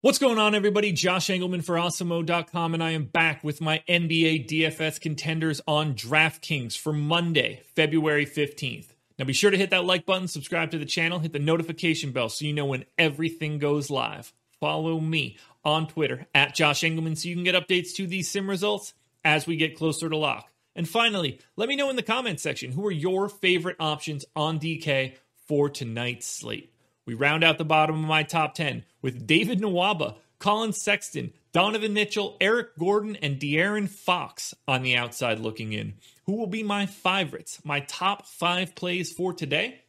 What's going on, everybody? Josh Engleman for Awesemo.com, and I am back with my NBA DFS contenders on DraftKings for Monday, February 15th. Now, be sure to hit that like button, subscribe to the channel, hit the notification bell so you know when everything goes live. Follow me on Twitter at Josh Engleman so you can get updates to these sim results as we get closer to lock. And finally, let me know in the comments section who are your favorite options on DK for tonight's slate. We round out the bottom of my top 10 with David Nwaba, Collin Sexton, Donovan Mitchell, Eric Gordon, and De'Aaron Fox on the outside looking in. Who will be my favorites? My top five plays for today?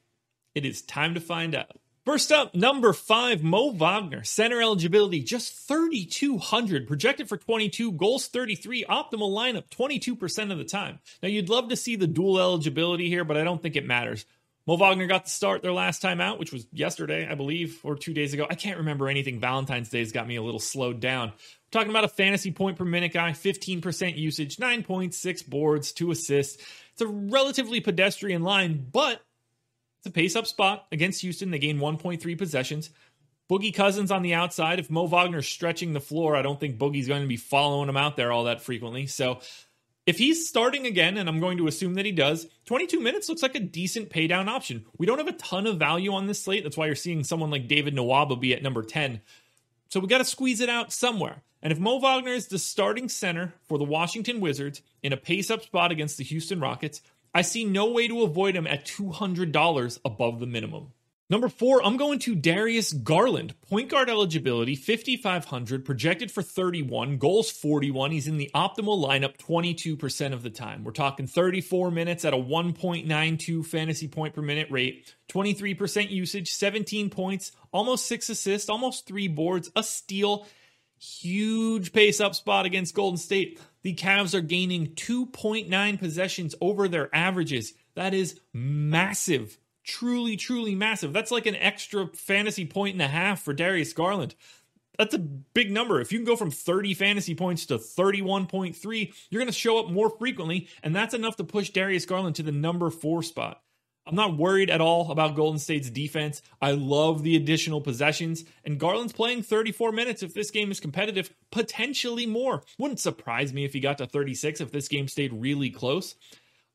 It is time to find out. First up, number five, Mo Wagner. Center eligibility just 3,200. Projected for 22, goals 33, optimal lineup 22% of the time. Now, you'd love to see the dual eligibility here, but I don't think it matters. Mo Wagner got the start their last time out, which was yesterday, I believe, or two days ago. I can't remember anything. Valentine's Day's got me a little slowed down. We're talking about a fantasy point per minute guy, 15% usage, 9.6 boards, two assists. It's a relatively pedestrian line, but it's a pace up spot against Houston. They gain 1.3 possessions. Boogie Cousins on the outside. If Mo Wagner's stretching the floor, I don't think Boogie's going to be following him out there all that frequently. So if he's starting again, and I'm going to assume that he does, 22 minutes looks like a decent paydown option. We don't have a ton of value on this slate. That's why you're seeing someone like David Nwaba be at number 10. So we got to squeeze it out somewhere. And if Mo Wagner is the starting center for the Washington Wizards in a pace up spot against the Houston Rockets, I see no way to avoid him at $200 above the minimum. Number four, I'm going to Darius Garland. Point guard eligibility, 5,500, projected for 31, goals 41. He's in the optimal lineup 22% of the time. We're talking 34 minutes at a 1.92 fantasy point per minute rate, 23% usage, 17 points, almost six assists, almost three boards, a steal. Huge pace up spot against Golden State. The Cavs are gaining 2.9 possessions over their averages. That is massive truly, truly massive. That's like an extra fantasy point and a half for Darius Garland. That's a big number. If you can go from 30 fantasy points to 31.3, you're going to show up more frequently, and that's enough to push Darius Garland to the number four spot. I'm not worried at all about Golden State's defense. I love the additional possessions, and Garland's playing 34 minutes if this game is competitive, potentially more. Wouldn't surprise me if he got to 36 if this game stayed really close.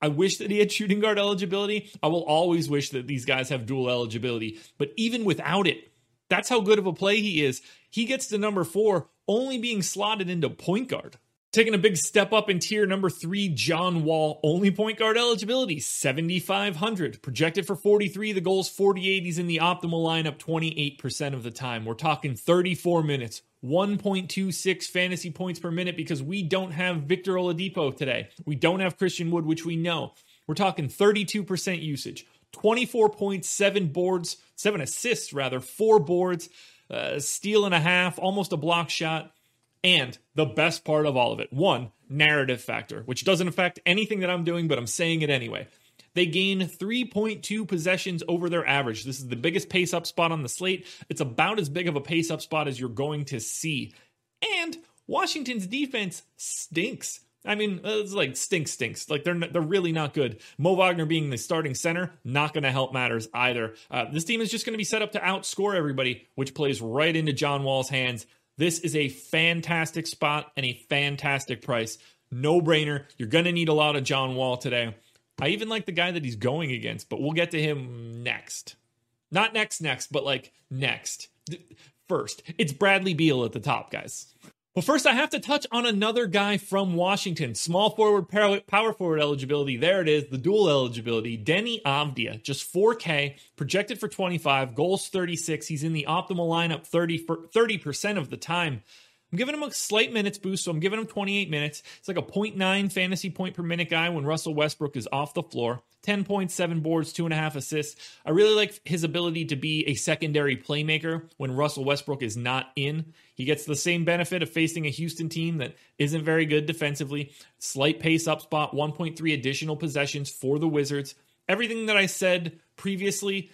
I wish that he had shooting guard eligibility. I will always wish that these guys have dual eligibility. But even without it, that's how good of a play he is. He gets to number four, only being slotted into point guard. Taking a big step up in tier number three, John Wall, only point guard eligibility, 7,500. Projected for 43, the goal's 48. He's in the optimal lineup 28% of the time. We're talking 34 minutes, 1.26 fantasy points per minute because we don't have Victor Oladipo today. We don't have Christian Wood, which we know. We're talking 32% usage, 24.7 boards, seven assists rather, four boards, uh, steal and a half, almost a block shot. And the best part of all of it, one, narrative factor, which doesn't affect anything that I'm doing, but I'm saying it anyway. They gain 3.2 possessions over their average. This is the biggest pace up spot on the slate. It's about as big of a pace up spot as you're going to see. And Washington's defense stinks. I mean, it's like stink stinks. Like they're they're really not good. Mo Wagner being the starting center, not going to help matters either. Uh, this team is just going to be set up to outscore everybody, which plays right into John Wall's hands. This is a fantastic spot and a fantastic price. No brainer. You're going to need a lot of John Wall today. I even like the guy that he's going against, but we'll get to him next. Not next, next, but like next. First, it's Bradley Beal at the top, guys. Well, first, I have to touch on another guy from Washington. Small forward, power forward eligibility. There it is, the dual eligibility. Deni Avdija, just 4K, projected for 25, goals 36. He's in the optimal lineup 30 30% of the time. I'm giving him a slight minutes boost, so I'm giving him 28 minutes. It's like a 0.9 fantasy point per minute guy when Russell Westbrook is off the floor. 10.7 boards, two and a half assists. I really like his ability to be a secondary playmaker when Russell Westbrook is not in. He gets the same benefit of facing a Houston team that isn't very good defensively. Slight pace up spot, 1.3 additional possessions for the Wizards. Everything that I said previously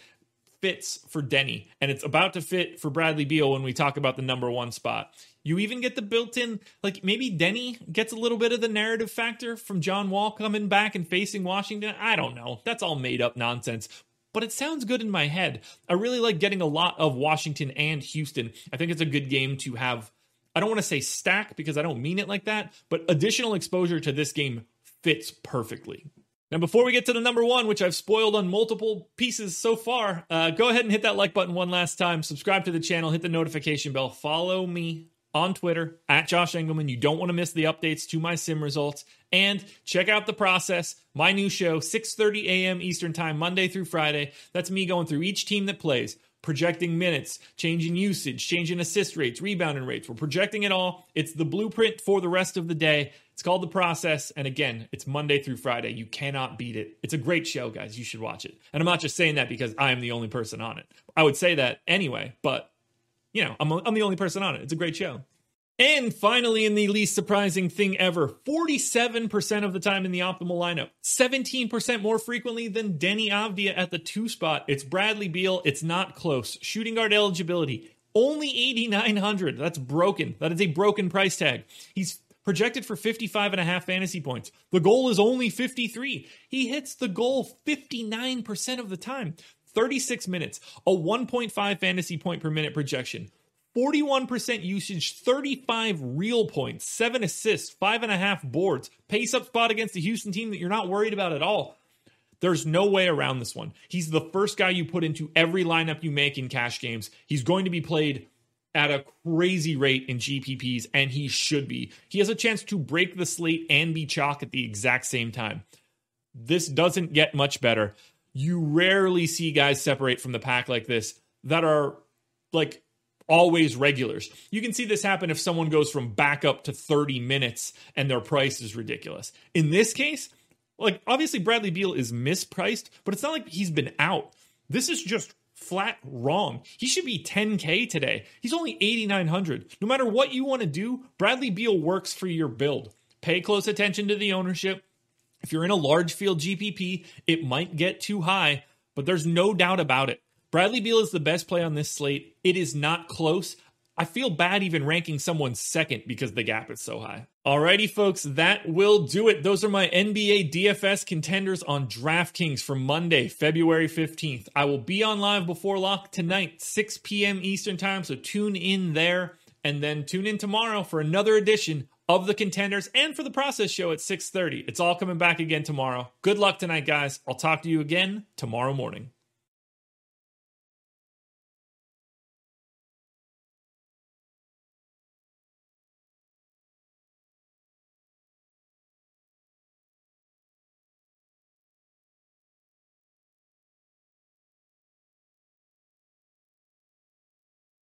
fits for Deni, and it's about to fit for Bradley Beal when we talk about the number one spot. You even get the built in, like maybe Deni gets a little bit of the narrative factor from John Wall coming back and facing Washington. I don't know. That's all made up nonsense. but it sounds good in my head. I really like getting a lot of Washington and Houston. I think it's a good game to have. I don't want to say stack because I don't mean it like that, but additional exposure to this game fits perfectly. Now, before we get to the number one, which I've spoiled on multiple pieces so far, uh, go ahead and hit that like button one last time. Subscribe to the channel, hit the notification bell, follow me on Twitter at Josh Engleman. You don't want to miss the updates to my sim results. And check out the process, my new show, 6:30 a.m. Eastern Time, Monday through Friday. That's me going through each team that plays, projecting minutes, changing usage, changing assist rates, rebounding rates. We're projecting it all. It's the blueprint for the rest of the day. It's called The Process. And again, it's Monday through Friday. You cannot beat it. It's a great show, guys. You should watch it. And I'm not just saying that because I am the only person on it. I would say that anyway, but you know, I'm, I'm the only person on it. It's a great show. And finally, in the least surprising thing ever, 47% of the time in the optimal lineup, 17% more frequently than Deni Avdija at the two spot. It's Bradley Beal. It's not close. Shooting guard eligibility, only 8,900. That's broken. That is a broken price tag. He's projected for 55 and a half fantasy points. The goal is only 53. He hits the goal 59% of the time. 36 minutes, a 1.5 fantasy point per minute projection. 41% usage, 35 real points, 7 assists, 5.5 boards, pace up spot against the Houston team that you're not worried about at all. There's no way around this one. He's the first guy you put into every lineup you make in cash games. He's going to be played at a crazy rate in GPPs, and he should be. He has a chance to break the slate and be chalk at the exact same time. This doesn't get much better. You rarely see guys separate from the pack like this that are like always regulars. You can see this happen if someone goes from backup to 30 minutes and their price is ridiculous. In this case, like obviously Bradley Beal is mispriced, but it's not like he's been out. This is just flat wrong. He should be 10K today. He's only 8,900. No matter what you want to do, Bradley Beal works for your build. Pay close attention to the ownership. If you're in a large field GPP, it might get too high, but there's no doubt about it. Bradley Beal is the best play on this slate. It is not close. I feel bad even ranking someone second because the gap is so high. Alrighty, folks, that will do it. Those are my NBA DFS contenders on DraftKings for Monday, February 15th. I will be on live before lock tonight, 6 p.m. Eastern Time, so tune in there and then tune in tomorrow for another edition of the contenders and for the process show at 6:30. It's all coming back again tomorrow. Good luck tonight, guys. I'll talk to you again tomorrow morning.